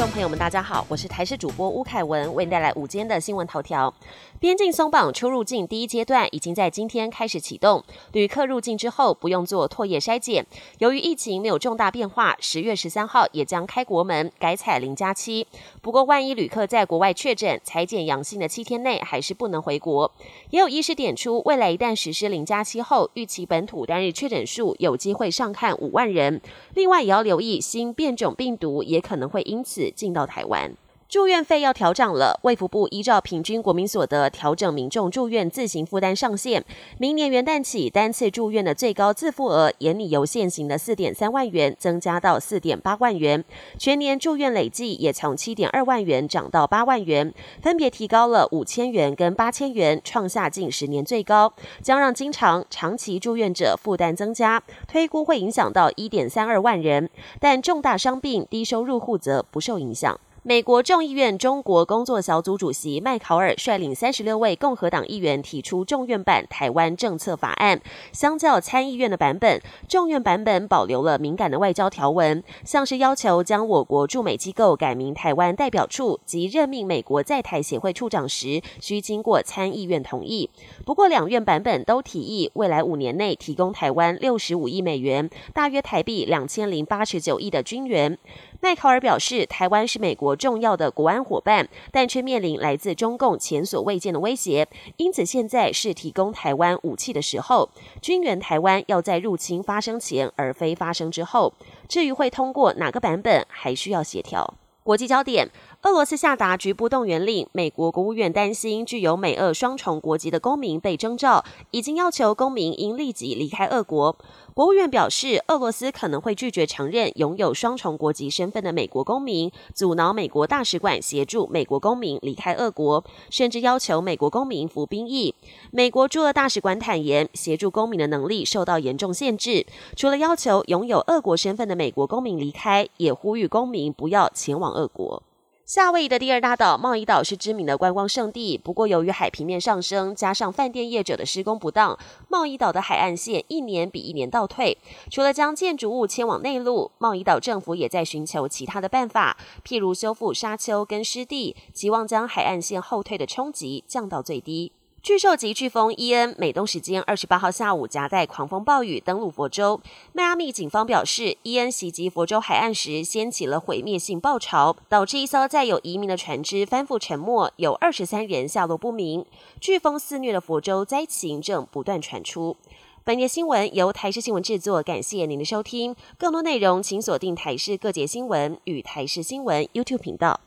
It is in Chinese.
众朋友们，大家好，我是台视主播吴凯文，为您带来午间的新闻头条。边境松绑出入境第一阶段已经在今天开始启动，旅客入境之后不用做唾液筛检。由于疫情没有重大变化，十月十三号也将开国门，改采零加七。不过，万一旅客在国外确诊、裁检阳性的七天内还是不能回国。也有医师点出，未来一旦实施零加七后，预期本土单日确诊数有机会上看五万人。另外，也要留意新变种病毒也可能会因此进到台湾。住院费要调涨了，卫福部依照平均国民所得调整民众住院自行负担上限。明年元旦起，单次住院的最高自付额，也拟由现行的四点三万元增加到四点八万元。全年住院累计也从七点二万元涨到八万元，分别提高了五千元跟八千元，创下近十年最高，将让经常长期住院者负担增加，推估会影响到一点三二万人。但重大伤病、低收入户则不受影响。美国众议院中国工作小组主席麦考尔率领三十六位共和党议员提出众院版台湾政策法案。相较参议院的版本，众院版本保留了敏感的外交条文，像是要求将我国驻美机构改名台湾代表处及任命美国在台协会处长时，需经过参议院同意。不过，两院版本都提议未来五年内提供台湾六十五亿美元，大约台币两千零八十九亿的军援。麦考尔表示，台湾是美国重要的国安伙伴，但却面临来自中共前所未见的威胁，因此现在是提供台湾武器的时候。军援台湾要在入侵发生前，而非发生之后。至于会通过哪个版本，还需要协调。国际焦点。俄罗斯下达局部动员令，美国国务院担心具有美俄双重国籍的公民被征召，已经要求公民应立即离开俄国。国务院表示，俄罗斯可能会拒绝承认拥有双重国籍身份的美国公民，阻挠美国大使馆协助美国公民离开俄国，甚至要求美国公民服兵役。美国驻俄大使馆坦言，协助公民的能力受到严重限制。除了要求拥有俄国身份的美国公民离开，也呼吁公民不要前往俄国。夏威夷的第二大岛贸易岛是知名的观光胜地，不过由于海平面上升，加上饭店业者的施工不当，贸易岛的海岸线一年比一年倒退。除了将建筑物迁往内陆，贸易岛政府也在寻求其他的办法，譬如修复沙丘跟湿地，期望将海岸线后退的冲击降到最低。巨兽级飓风伊恩，美东时间二十八号下午夹带狂风暴雨登陆佛州。迈阿密警方表示，伊恩袭击佛州海岸时掀起了毁灭性暴潮，导致一艘载有移民的船只翻覆沉没，有二十三人下落不明。飓风肆虐的佛州灾情正不断传出。本节新闻由台视新闻制作，感谢您的收听。更多内容请锁定台视各节新闻与台视新闻 YouTube 频道。